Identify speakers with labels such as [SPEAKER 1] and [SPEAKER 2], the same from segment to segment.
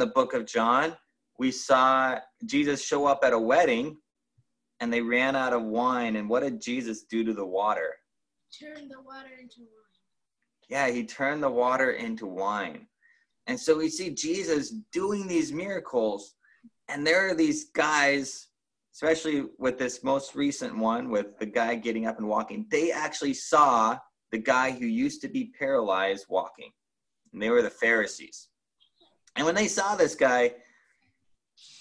[SPEAKER 1] the book of John, we saw Jesus show up at a wedding and they ran out of wine. And what did Jesus do to the water?
[SPEAKER 2] Turn the water into wine.
[SPEAKER 1] Yeah, he turned the water into wine. And so we see Jesus doing these miracles. And there are these guys, especially with this most recent one, with the guy getting up and walking, they actually saw the guy who used to be paralyzed walking. And they were the Pharisees. And when they saw this guy,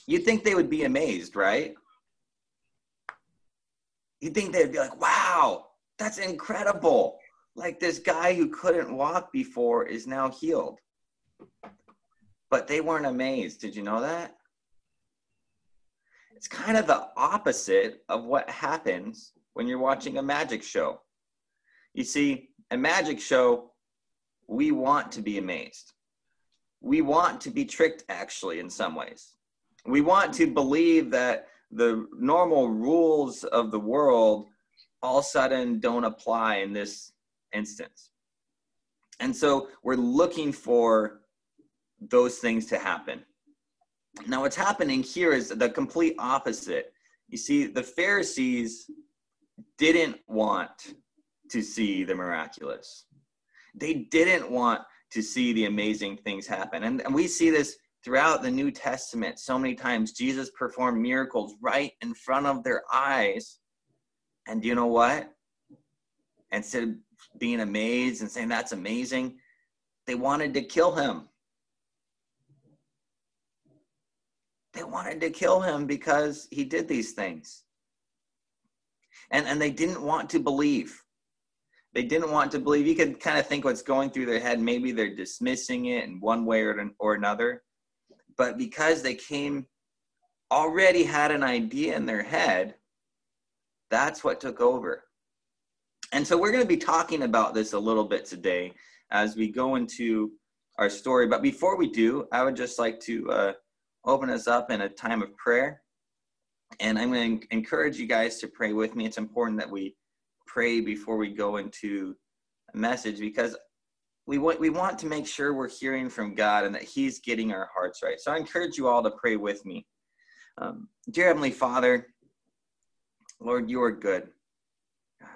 [SPEAKER 1] you'd think they would be amazed, right? You'd think they'd be like, wow, that's incredible. Like this guy who couldn't walk before is now healed. But they weren't amazed. Did you know that? It's kind of the opposite of what happens when you're watching a magic show. You see, a magic show, we want to be amazed. We want to be tricked, actually, in some ways. We want to believe that the normal rules of the world all sudden don't apply in this instance. And so we're looking for those things to happen. Now, what's happening here is the complete opposite. You see, the Pharisees didn't want to see the miraculous, they didn't want to see the amazing things happen. And, and we see this throughout the New Testament so many times. Jesus performed miracles right in front of their eyes. And you know what? Instead of being amazed and saying that's amazing, they wanted to kill him. They wanted to kill him because he did these things. And, and they didn't want to believe. They didn't want to believe. You could kind of think what's going through their head. Maybe they're dismissing it in one way or, or another. But because they came, already had an idea in their head, that's what took over. And so we're going to be talking about this a little bit today as we go into our story. But before we do, I would just like to uh, open us up in a time of prayer. And I'm going to encourage you guys to pray with me. It's important that we pray before we go into a message because we want we want to make sure we're hearing from God and that He's getting our hearts right. So I encourage you all to pray with me. Um, dear Heavenly Father, Lord, you are good. God,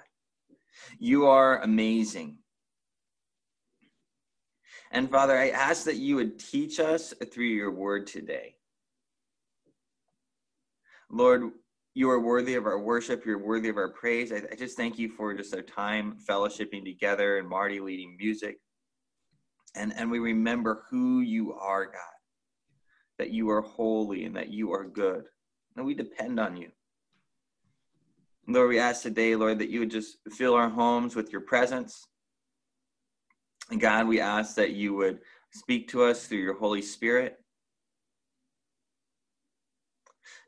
[SPEAKER 1] you are amazing. And Father, I ask that you would teach us through your word today. Lord, you are worthy of our worship. You're worthy of our praise. I, I, just thank you for just our time fellowshipping together and Marty leading music. And, and we remember who you are, God, that you are holy and that you are good. And we depend on you. Lord, we ask today, Lord, that you would just fill our homes with your presence. And God, we ask that you would speak to us through your Holy Spirit.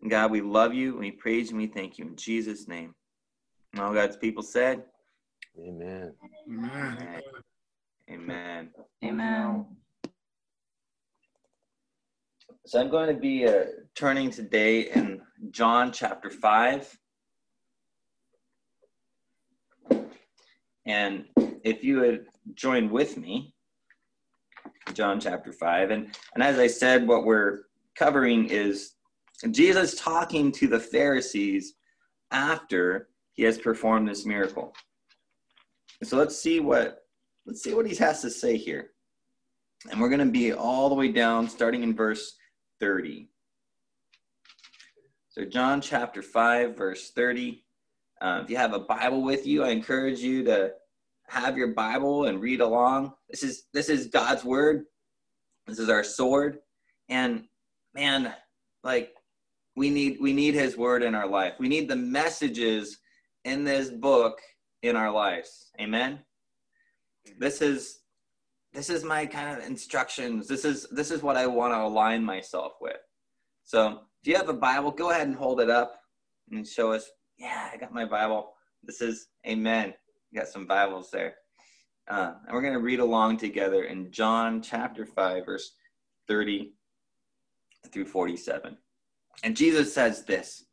[SPEAKER 1] And God, we love you and we praise you and we thank you in Jesus' name. And all God's people said,
[SPEAKER 3] Amen.
[SPEAKER 1] Amen. Amen.
[SPEAKER 4] Amen.
[SPEAKER 1] So I'm going to be uh, turning today in John chapter 5. And if you would join with me, John chapter 5. And, and as I said, what we're covering is Jesus talking to the Pharisees after he has performed this miracle. So let's see what let's see what he has to say here. And we're going to be all the way down starting in verse 30. So John chapter 5 verse 30. Uh, if you have a Bible with you, I encourage you to have your Bible and read along. This is this is God's word. This is our sword. And man, like we need we need his word in our life. We need the messages in this book in our lives. Amen. This is this is my kind of instructions. This is this is what I want to align myself with. So if you have a Bible, go ahead and hold it up and show us, yeah, I got my Bible. This is Amen. You got some Bibles there. Uh, and we're going to read along together in John chapter 5, verse 30 through 47. And Jesus says this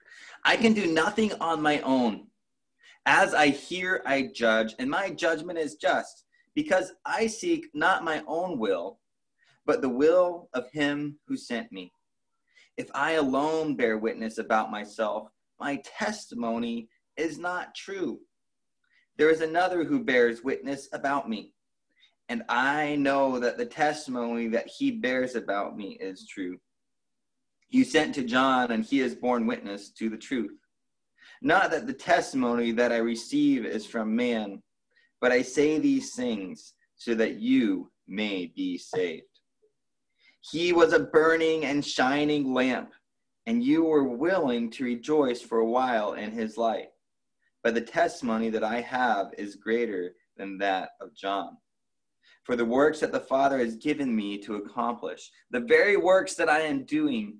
[SPEAKER 1] I can do nothing on my own. As I hear, I judge, and my judgment is just, because I seek not my own will, but the will of him who sent me. If I alone bear witness about myself, my testimony is not true. There is another who bears witness about me, and I know that the testimony that he bears about me is true. You sent to John, and he has borne witness to the truth. Not that the testimony that I receive is from man, but I say these things so that you may be saved. He was a burning and shining lamp, and you were willing to rejoice for a while in his light. But the testimony that I have is greater than that of John. For the works that the Father has given me to accomplish, the very works that I am doing,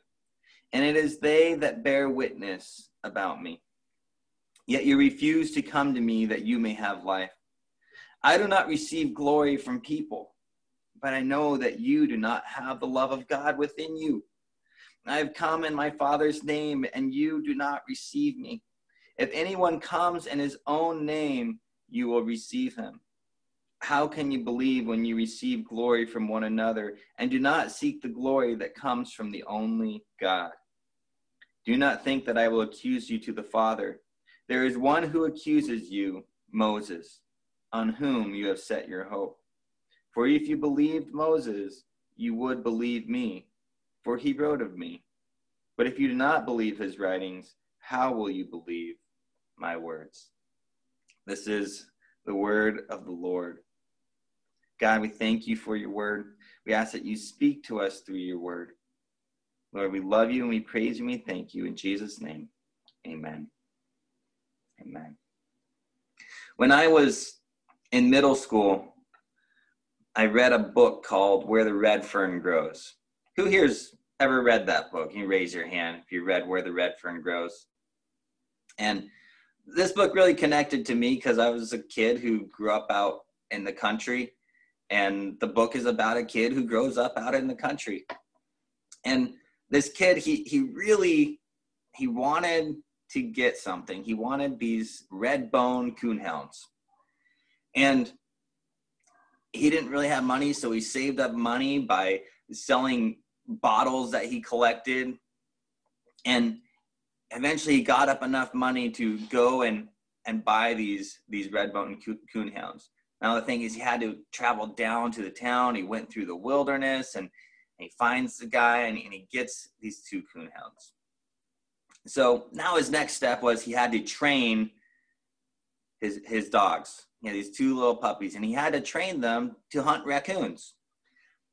[SPEAKER 1] And it is they that bear witness about me. Yet you refuse to come to me that you may have life. I do not receive glory from people, but I know that you do not have the love of God within you. I have come in my Father's name, and you do not receive me. If anyone comes in his own name, you will receive him. How can you believe when you receive glory from one another and do not seek the glory that comes from the only God? Do not think that I will accuse you to the Father. There is one who accuses you, Moses, on whom you have set your hope. For if you believed Moses, you would believe me for he wrote of me. But if you do not believe his writings, how will you believe my words? This is the word of the Lord. God, we thank you for your word. We ask that you speak to us through your word. Lord, we love you and we praise you and we thank you. In Jesus' name, amen. Amen. When I was in middle school, I read a book called Where the Red Fern Grows. Who here's ever read that book? You raise your hand if you read Where the Red Fern Grows. And this book really connected to me because I was a kid who grew up out in the country. And the book is about a kid who grows up out in the country. And this kid, he he really he wanted to get something. He wanted these red bone coonhounds. And he didn't really have money, so he saved up money by selling bottles that he collected. And eventually he got up enough money to go and, and buy these, these red bone coon hounds. Now the thing is he had to travel down to the town. He went through the wilderness and he finds the guy and, and he gets these two coon hounds. So now his next step was he had to train his, his dogs. Had these two little puppies and he had to train them to hunt raccoons.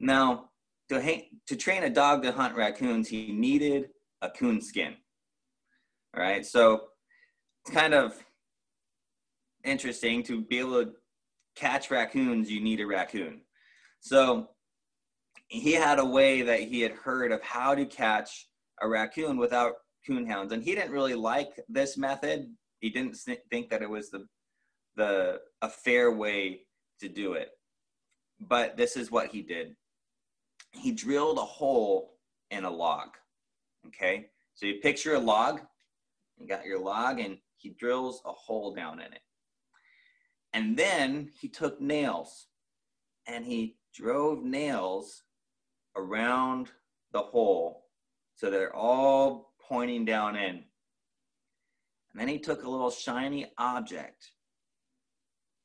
[SPEAKER 1] Now, to, ha- to train a dog to hunt raccoons, he needed a coon skin. All right, so it's kind of interesting to be able to catch raccoons, you need a raccoon. So he had a way that he had heard of how to catch a raccoon without coon hounds, and he didn't really like this method. He didn't think that it was the the a fair way to do it. But this is what he did he drilled a hole in a log. Okay, so you picture a log, you got your log, and he drills a hole down in it. And then he took nails and he drove nails around the hole so they're all pointing down in. And then he took a little shiny object.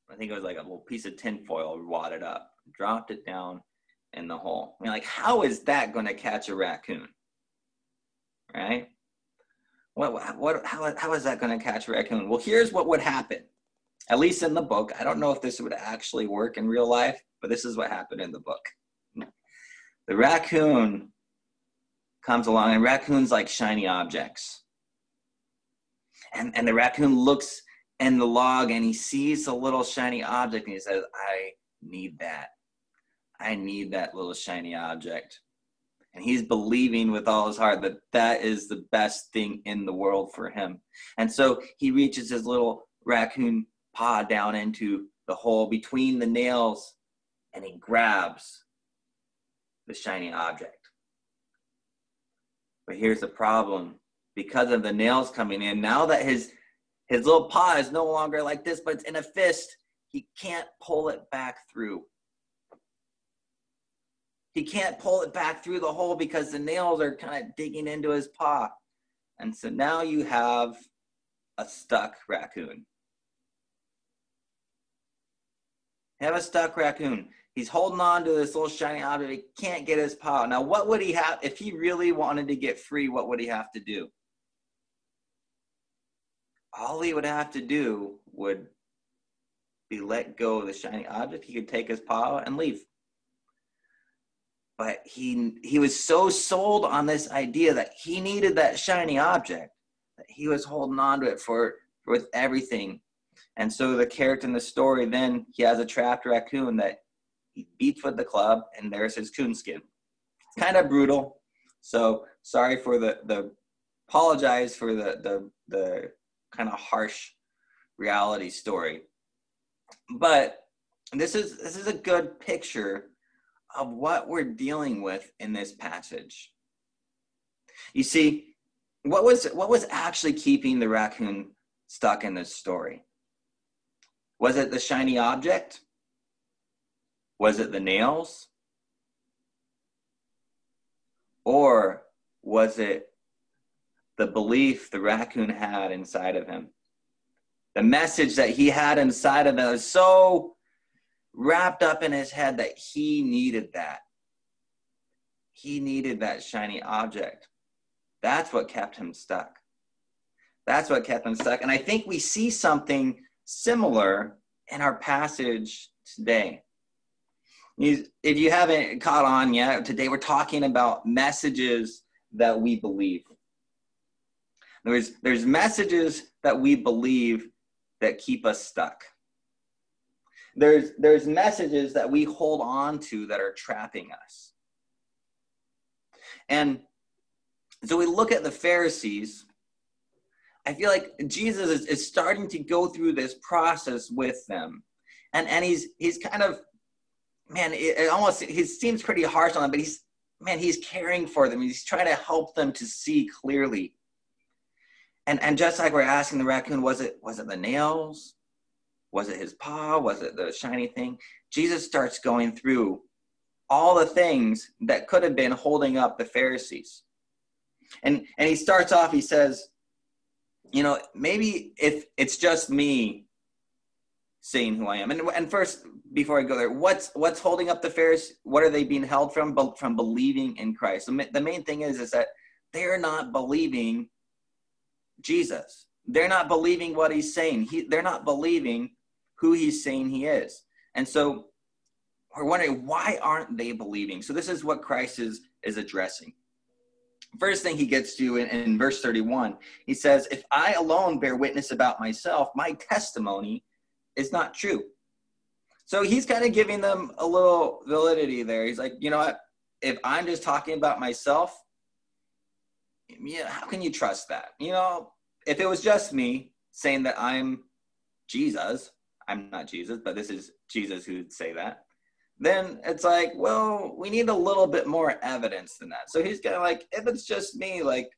[SPEAKER 1] I think it was like a little piece of tinfoil wadded up, dropped it down in the hole. I mean, like, how is that going to catch a raccoon? Right? What, what, how, how is that going to catch a raccoon? Well, here's what would happen, at least in the book. I don't know if this would actually work in real life, but this is what happened in the book. The raccoon comes along, and raccoons like shiny objects. And, and the raccoon looks in the log and he sees the little shiny object and he says, I need that. I need that little shiny object. And he's believing with all his heart that that is the best thing in the world for him. And so he reaches his little raccoon paw down into the hole between the nails and he grabs the shiny object. But here's the problem because of the nails coming in, now that his his little paw is no longer like this, but it's in a fist, he can't pull it back through. He can't pull it back through the hole because the nails are kind of digging into his paw. And so now you have a stuck raccoon. Have a stuck raccoon. He's holding on to this little shiny object. He can't get his paw. Now, what would he have if he really wanted to get free? What would he have to do? All he would have to do would be let go of the shiny object. He could take his paw and leave. But he he was so sold on this idea that he needed that shiny object that he was holding on to it for with everything. And so the character in the story then he has a trapped raccoon that beats with the club, and there's his coonskin. It's kind of brutal. So sorry for the the apologize for the the the kind of harsh reality story. But this is this is a good picture of what we're dealing with in this passage. You see, what was what was actually keeping the raccoon stuck in this story? Was it the shiny object? Was it the nails? Or was it the belief the raccoon had inside of him? The message that he had inside of him was so wrapped up in his head that he needed that. He needed that shiny object. That's what kept him stuck. That's what kept him stuck. And I think we see something similar in our passage today. If you haven't caught on yet, today we're talking about messages that we believe. There's, there's messages that we believe that keep us stuck. There's, there's messages that we hold on to that are trapping us. And so we look at the Pharisees. I feel like Jesus is, is starting to go through this process with them. And, and he's, he's kind of man, it, it almost he seems pretty harsh on them, but he's man, he's caring for them. He's trying to help them to see clearly. And and just like we're asking the raccoon, was it was it the nails? Was it his paw? Was it the shiny thing? Jesus starts going through all the things that could have been holding up the Pharisees. And and he starts off, he says, you know, maybe if it's just me saying who I am. And and first, before I go there, what's what's holding up the Pharisees? What are they being held from? But from believing in Christ. The, the main thing is is that they're not believing Jesus. They're not believing what he's saying. He, they're not believing who he's saying he is. And so we're wondering why aren't they believing? So this is what Christ is is addressing. First thing he gets to in, in verse 31, he says, If I alone bear witness about myself, my testimony is not true. So he's kind of giving them a little validity there. He's like, you know what? If I'm just talking about myself, yeah, how can you trust that? You know, if it was just me saying that I'm Jesus, I'm not Jesus, but this is Jesus who'd say that, then it's like, well, we need a little bit more evidence than that. So he's kind of like, if it's just me, like,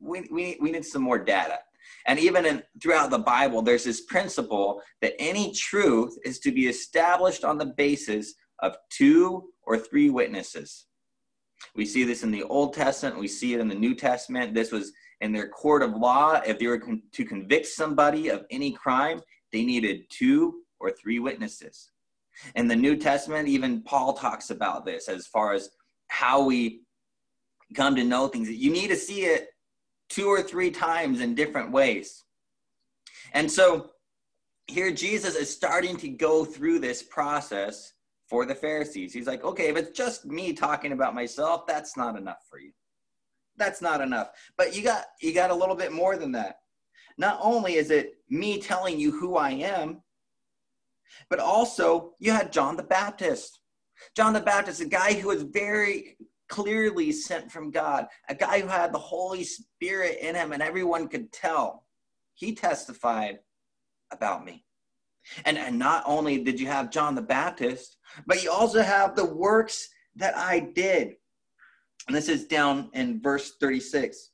[SPEAKER 1] we, we, we need some more data. And even in, throughout the Bible, there's this principle that any truth is to be established on the basis of two or three witnesses. We see this in the Old Testament, we see it in the New Testament. This was in their court of law. If they were con- to convict somebody of any crime, they needed two or three witnesses. In the New Testament, even Paul talks about this as far as how we come to know things. You need to see it two or three times in different ways. And so here Jesus is starting to go through this process for the Pharisees. He's like, okay, if it's just me talking about myself, that's not enough for you. That's not enough. But you got you got a little bit more than that. Not only is it me telling you who I am, but also you had John the Baptist. John the Baptist, a guy who was very clearly sent from God, a guy who had the Holy Spirit in him and everyone could tell. He testified about me. And, and not only did you have John the Baptist, but you also have the works that I did. And this is down in verse 36.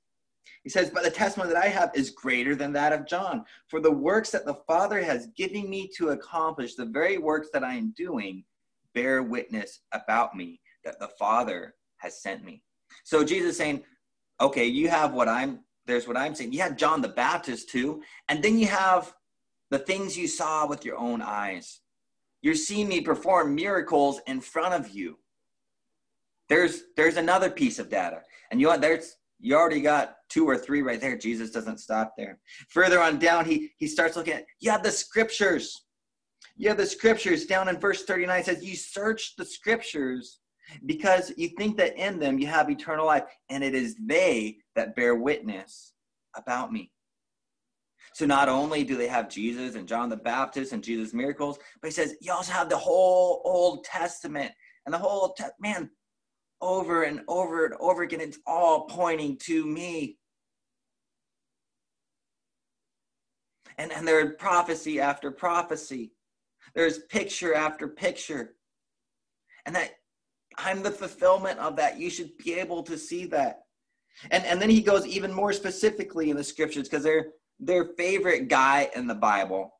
[SPEAKER 1] He says, But the testimony that I have is greater than that of John. For the works that the Father has given me to accomplish, the very works that I am doing, bear witness about me that the Father has sent me. So Jesus saying, Okay, you have what I'm, there's what I'm saying. You had John the Baptist too. And then you have the things you saw with your own eyes. You're seeing me perform miracles in front of you. There's there's another piece of data. And you know? There's you already got two or three right there. Jesus doesn't stop there. Further on down, he he starts looking at you have the scriptures. You have the scriptures down in verse 39 says, You search the scriptures because you think that in them you have eternal life, and it is they that bear witness about me. So not only do they have Jesus and John the Baptist and Jesus' miracles, but he says you also have the whole Old Testament and the whole te- man over and over and over again. It's all pointing to me. And, and there's prophecy after prophecy. There's picture after picture. And that I'm the fulfillment of that. You should be able to see that. And, and then he goes even more specifically in the scriptures because they're their favorite guy in the Bible,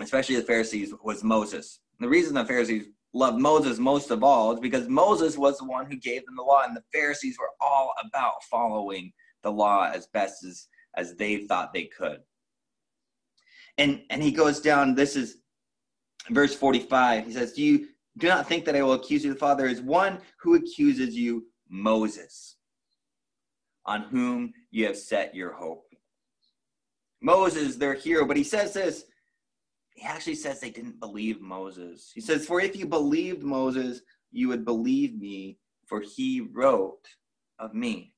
[SPEAKER 1] especially the Pharisees, was Moses. the reason the Pharisees loved Moses most of all is because Moses was the one who gave them the law, and the Pharisees were all about following the law as best as, as they thought they could. And and he goes down, this is verse 45. He says, Do you do not think that I will accuse you? The Father is one who accuses you, Moses, on whom you have set your hope. Moses, their hero. But he says this, he actually says they didn't believe Moses. He says, For if you believed Moses, you would believe me, for he wrote of me.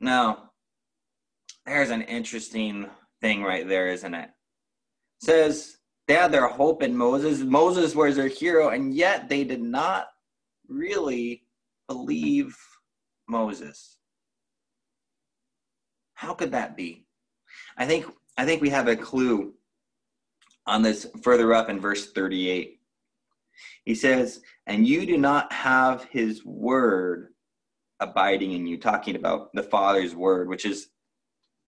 [SPEAKER 1] Now, there's an interesting thing right there, isn't it? it says they had their hope in Moses. Moses was their hero, and yet they did not really believe Moses. How could that be? I think I think we have a clue on this further up in verse 38. He says, "And you do not have his word abiding in you," talking about the Father's word, which is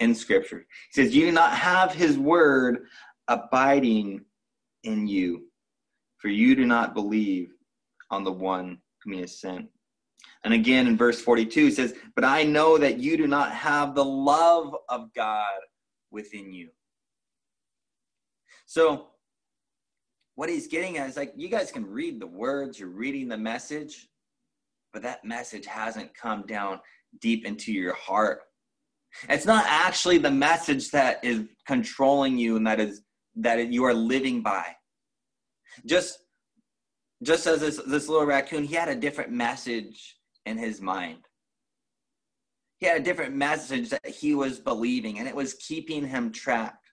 [SPEAKER 1] in scripture. He says, "You do not have his word abiding in you, for you do not believe on the one whom he has sent." And again in verse 42, he says, But I know that you do not have the love of God within you. So, what he's getting at is like, you guys can read the words, you're reading the message, but that message hasn't come down deep into your heart. It's not actually the message that is controlling you and that is that you are living by. Just just as this, this little raccoon, he had a different message in his mind he had a different message that he was believing, and it was keeping him trapped.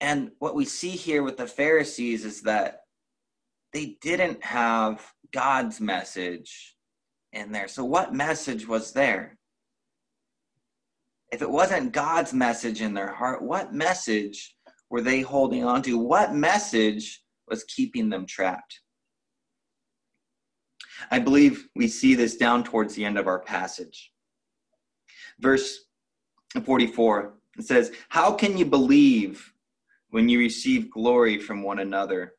[SPEAKER 1] And what we see here with the Pharisees is that they didn't have God's message in there. So, what message was there? If it wasn't God's message in their heart, what message were they holding on to? What message was keeping them trapped? I believe we see this down towards the end of our passage. Verse 44 it says, How can you believe when you receive glory from one another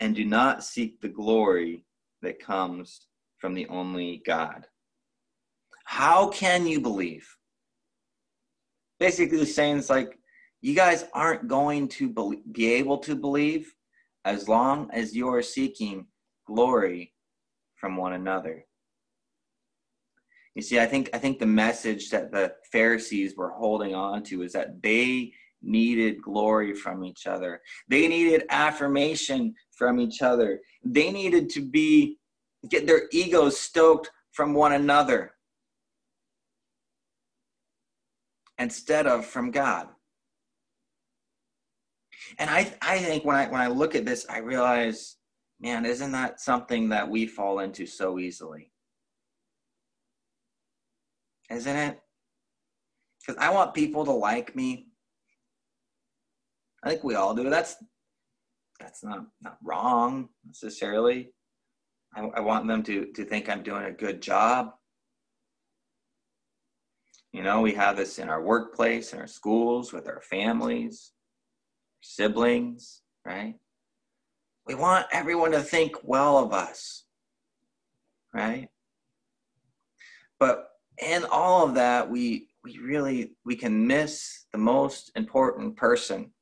[SPEAKER 1] and do not seek the glory that comes from the only God? How can you believe? Basically, saying it's like, you guys aren't going to be able to believe as long as you are seeking glory from one another. You see, I think I think the message that the Pharisees were holding on to is that they needed glory from each other. They needed affirmation from each other. They needed to be get their egos stoked from one another instead of from God. And I I think when I when I look at this, I realize Man, isn't that something that we fall into so easily? Isn't it? Because I want people to like me. I think we all do. That's that's not not wrong necessarily. I, I want them to to think I'm doing a good job. You know, we have this in our workplace, in our schools, with our families, siblings, right? We want everyone to think well of us, right? But in all of that, we we really we can miss the most important person.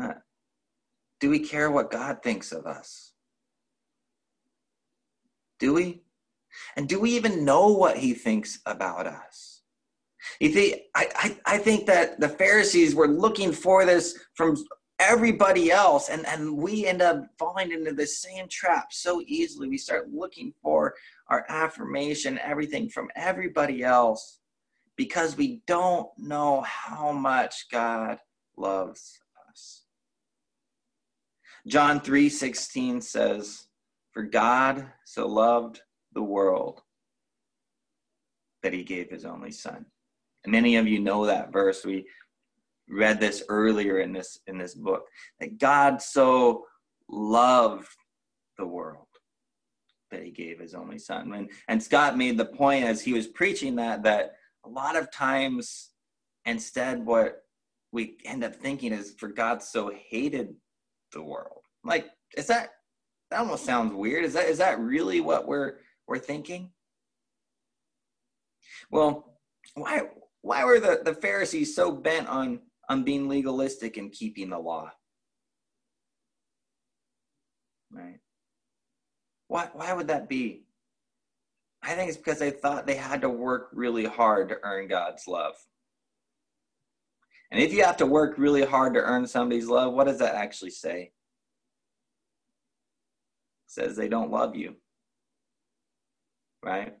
[SPEAKER 1] Uh, do we care what God thinks of us? Do we? And do we even know what he thinks about us? You think I, I, I think that the Pharisees were looking for this from everybody else, and, and we end up falling into the same trap so easily. We start looking for our affirmation, everything from everybody else, because we don't know how much God loves us. John 3 16 says, For God so loved the world that he gave his only son. And many of you know that verse. We read this earlier in this in this book that God so loved the world that he gave his only son. And and Scott made the point as he was preaching that that a lot of times instead what we end up thinking is for God so hated the world. Like is that that almost sounds weird. Is that is that really what we're we're thinking? Well, why why were the, the Pharisees so bent on, on being legalistic and keeping the law? Right? Why why would that be? I think it's because they thought they had to work really hard to earn God's love. And if you have to work really hard to earn somebody's love, what does that actually say? It says they don't love you right?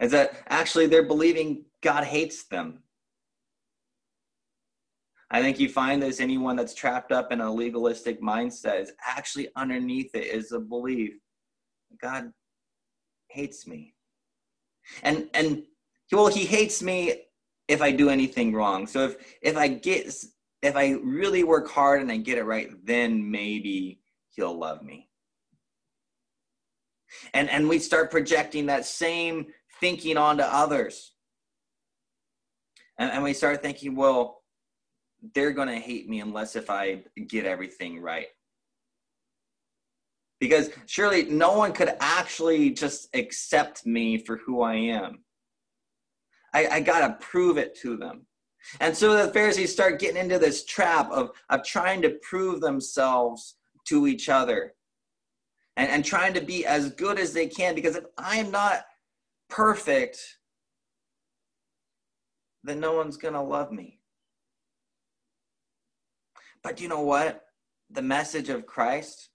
[SPEAKER 1] Is that actually they're believing God hates them. I think you find this anyone that's trapped up in a legalistic mindset is actually underneath it is a belief God hates me. And and well, he hates me if I do anything wrong. So if if I get if I really work hard and I get it right, then maybe he'll love me and and we start projecting that same thinking onto others. And, and we start thinking well they're going to hate me unless if i get everything right. Because surely no one could actually just accept me for who i am. I, I got to prove it to them. And so the pharisees start getting into this trap of, of trying to prove themselves to each other and, and trying to be as good as they can because if I'm not perfect, then no one's going to love me. But you know what? The message of Christ,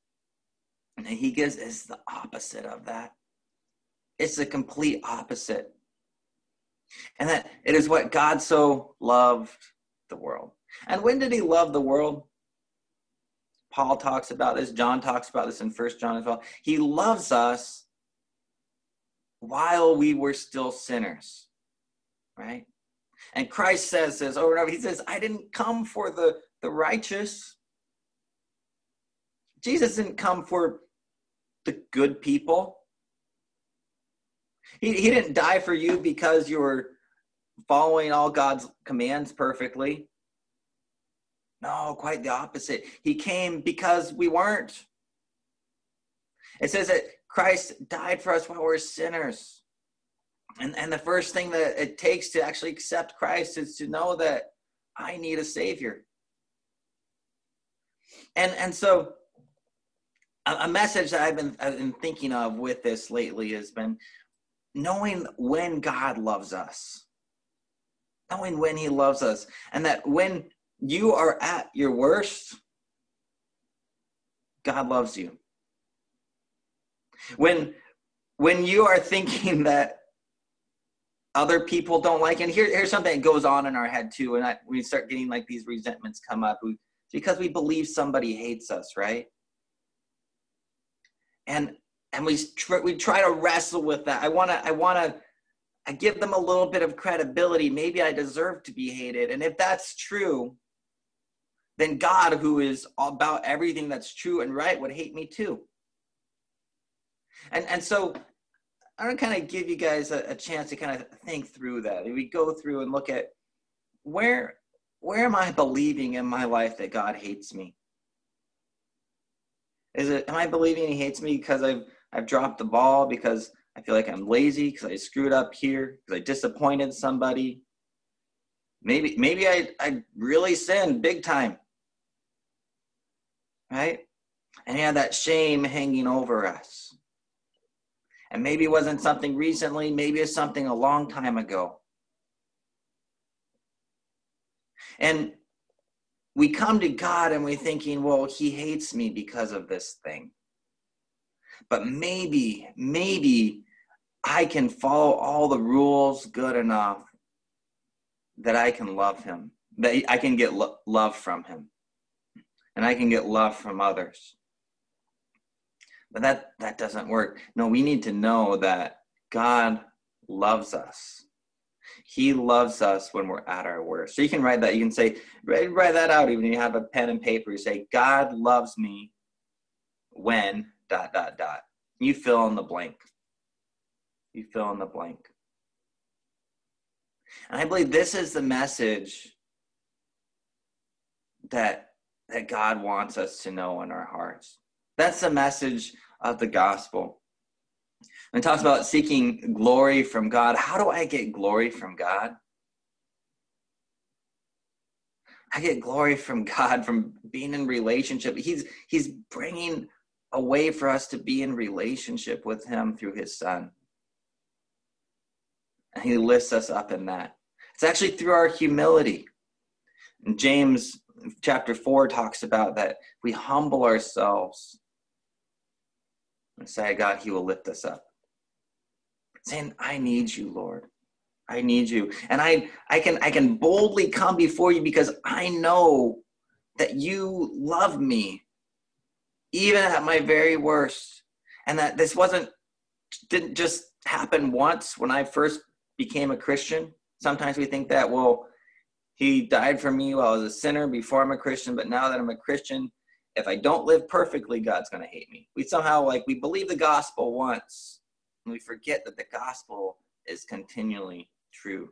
[SPEAKER 1] and he gives is the opposite of that. It's the complete opposite. And that it is what God so loved the world. And when did he love the world? Paul talks about this. John talks about this in First John as well. He loves us while we were still sinners, right? And Christ says this over and over. He says, I didn't come for the, the righteous. Jesus didn't come for the good people. He, he didn't die for you because you were following all God's commands perfectly. No, quite the opposite. He came because we weren't. It says that Christ died for us while we're sinners. And, and the first thing that it takes to actually accept Christ is to know that I need a Savior. And, and so, a, a message that I've been, I've been thinking of with this lately has been knowing when God loves us, knowing when He loves us, and that when you are at your worst, God loves you. When when you are thinking that other people don't like, and here, here's something that goes on in our head too, and I, we start getting like these resentments come up because we believe somebody hates us, right? and and we try, we try to wrestle with that. I want to I want to I give them a little bit of credibility. Maybe I deserve to be hated. And if that's true, then God, who is about everything that's true and right, would hate me too. And and so I want to kind of give you guys a, a chance to kind of think through that. We go through and look at where where am I believing in my life that God hates me? Is it am I believing he hates me because I've I've dropped the ball because I feel like I'm lazy because I screwed up here because I disappointed somebody? Maybe maybe I I really sinned big time. Right? And yeah, that shame hanging over us. And maybe it wasn't something recently, maybe it's something a long time ago. And we come to God and we're thinking, well, he hates me because of this thing. But maybe, maybe I can follow all the rules good enough that I can love him, that I can get lo- love from him, and I can get love from others. But that, that doesn't work. No, we need to know that God loves us. He loves us when we're at our worst. So you can write that. You can say, write, write that out even if you have a pen and paper. You say, God loves me when dot, dot, dot. You fill in the blank. You fill in the blank. And I believe this is the message that, that God wants us to know in our hearts. That's the message of the gospel. And it talks about seeking glory from God. How do I get glory from God? I get glory from God from being in relationship. He's he's bringing a way for us to be in relationship with him through his son. And he lifts us up in that. It's actually through our humility. James chapter 4 talks about that we humble ourselves and say, God, he will lift us up. Saying, I need you, Lord. I need you. And I I can I can boldly come before you because I know that you love me even at my very worst. And that this wasn't didn't just happen once when I first became a Christian. Sometimes we think that, well, he died for me while I was a sinner before I'm a Christian, but now that I'm a Christian, if I don't live perfectly, God's going to hate me. We somehow like we believe the gospel once and we forget that the gospel is continually true.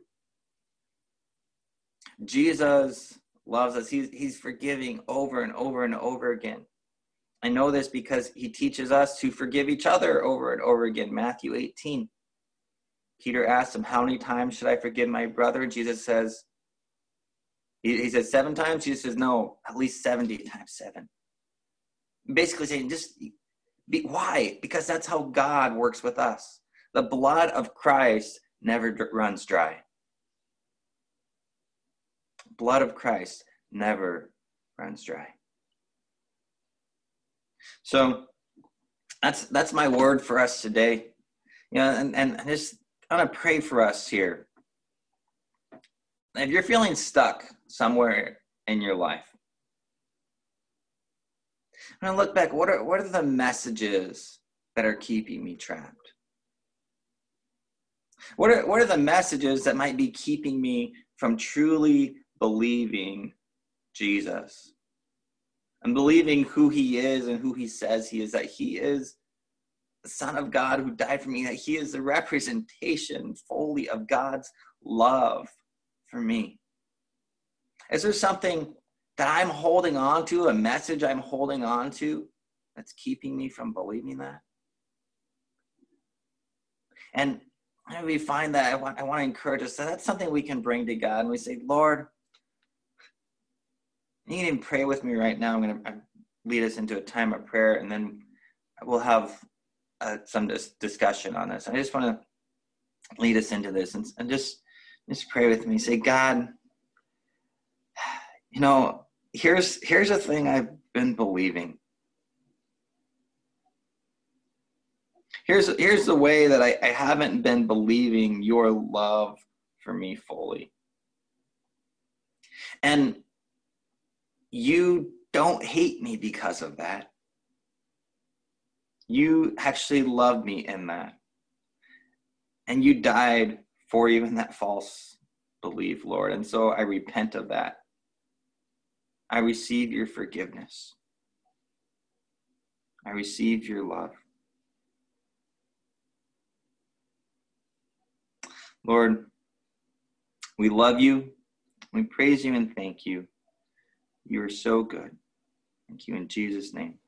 [SPEAKER 1] Jesus loves us. He's, he's forgiving over and over and over again. I know this because he teaches us to forgive each other over and over again. Matthew 18. Peter asks him, How many times should I forgive my brother? Jesus says, He, he says, Seven times? Jesus says, No, at least 70 times seven. Basically saying just be, why? Because that's how god works with us. The blood of christ never runs dry. Blood of christ never runs dry. So that's that's my word for us today. You know and, and just i want to pray for us here. If you're feeling stuck somewhere in your life and I look back, what are what are the messages that are keeping me trapped? What are what are the messages that might be keeping me from truly believing Jesus? And believing who he is and who he says he is, that he is the Son of God who died for me, that he is the representation fully of God's love for me. Is there something that I'm holding on to, a message I'm holding on to that's keeping me from believing that. And we find that I want, I want to encourage us that that's something we can bring to God. And we say, Lord, you can even pray with me right now. I'm going to lead us into a time of prayer, and then we'll have uh, some dis- discussion on this. I just want to lead us into this and, and just just pray with me. Say, God, you know, here's here's a thing I've been believing. Here's here's the way that I, I haven't been believing your love for me fully. And you don't hate me because of that. you actually love me in that. And you died for even that false belief, Lord. And so I repent of that. I receive your forgiveness. I receive your love. Lord, we love you. We praise you and thank you. You are so good. Thank you in Jesus' name.